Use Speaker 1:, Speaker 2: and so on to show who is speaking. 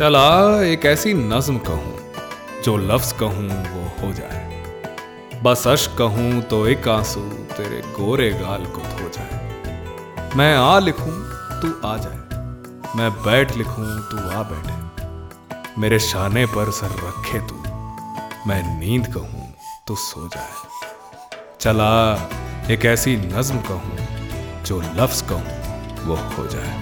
Speaker 1: चला एक ऐसी नज्म कहूँ, जो लफ्ज कहूँ वो हो जाए। बस अश कहूँ तो एक आँसू तेरे गोरे गाल को धो जाए। मैं आ लिखूं, तू आ जाए। मैं बैठ लिखूं, तू आ बैठे। मेरे शाने पर सर रखे तू। मैं नींद कहूँ तो सो जाए। चला एक ऐसी नज्म कहूँ, जो लफ्ज कहूँ वो हो जाए।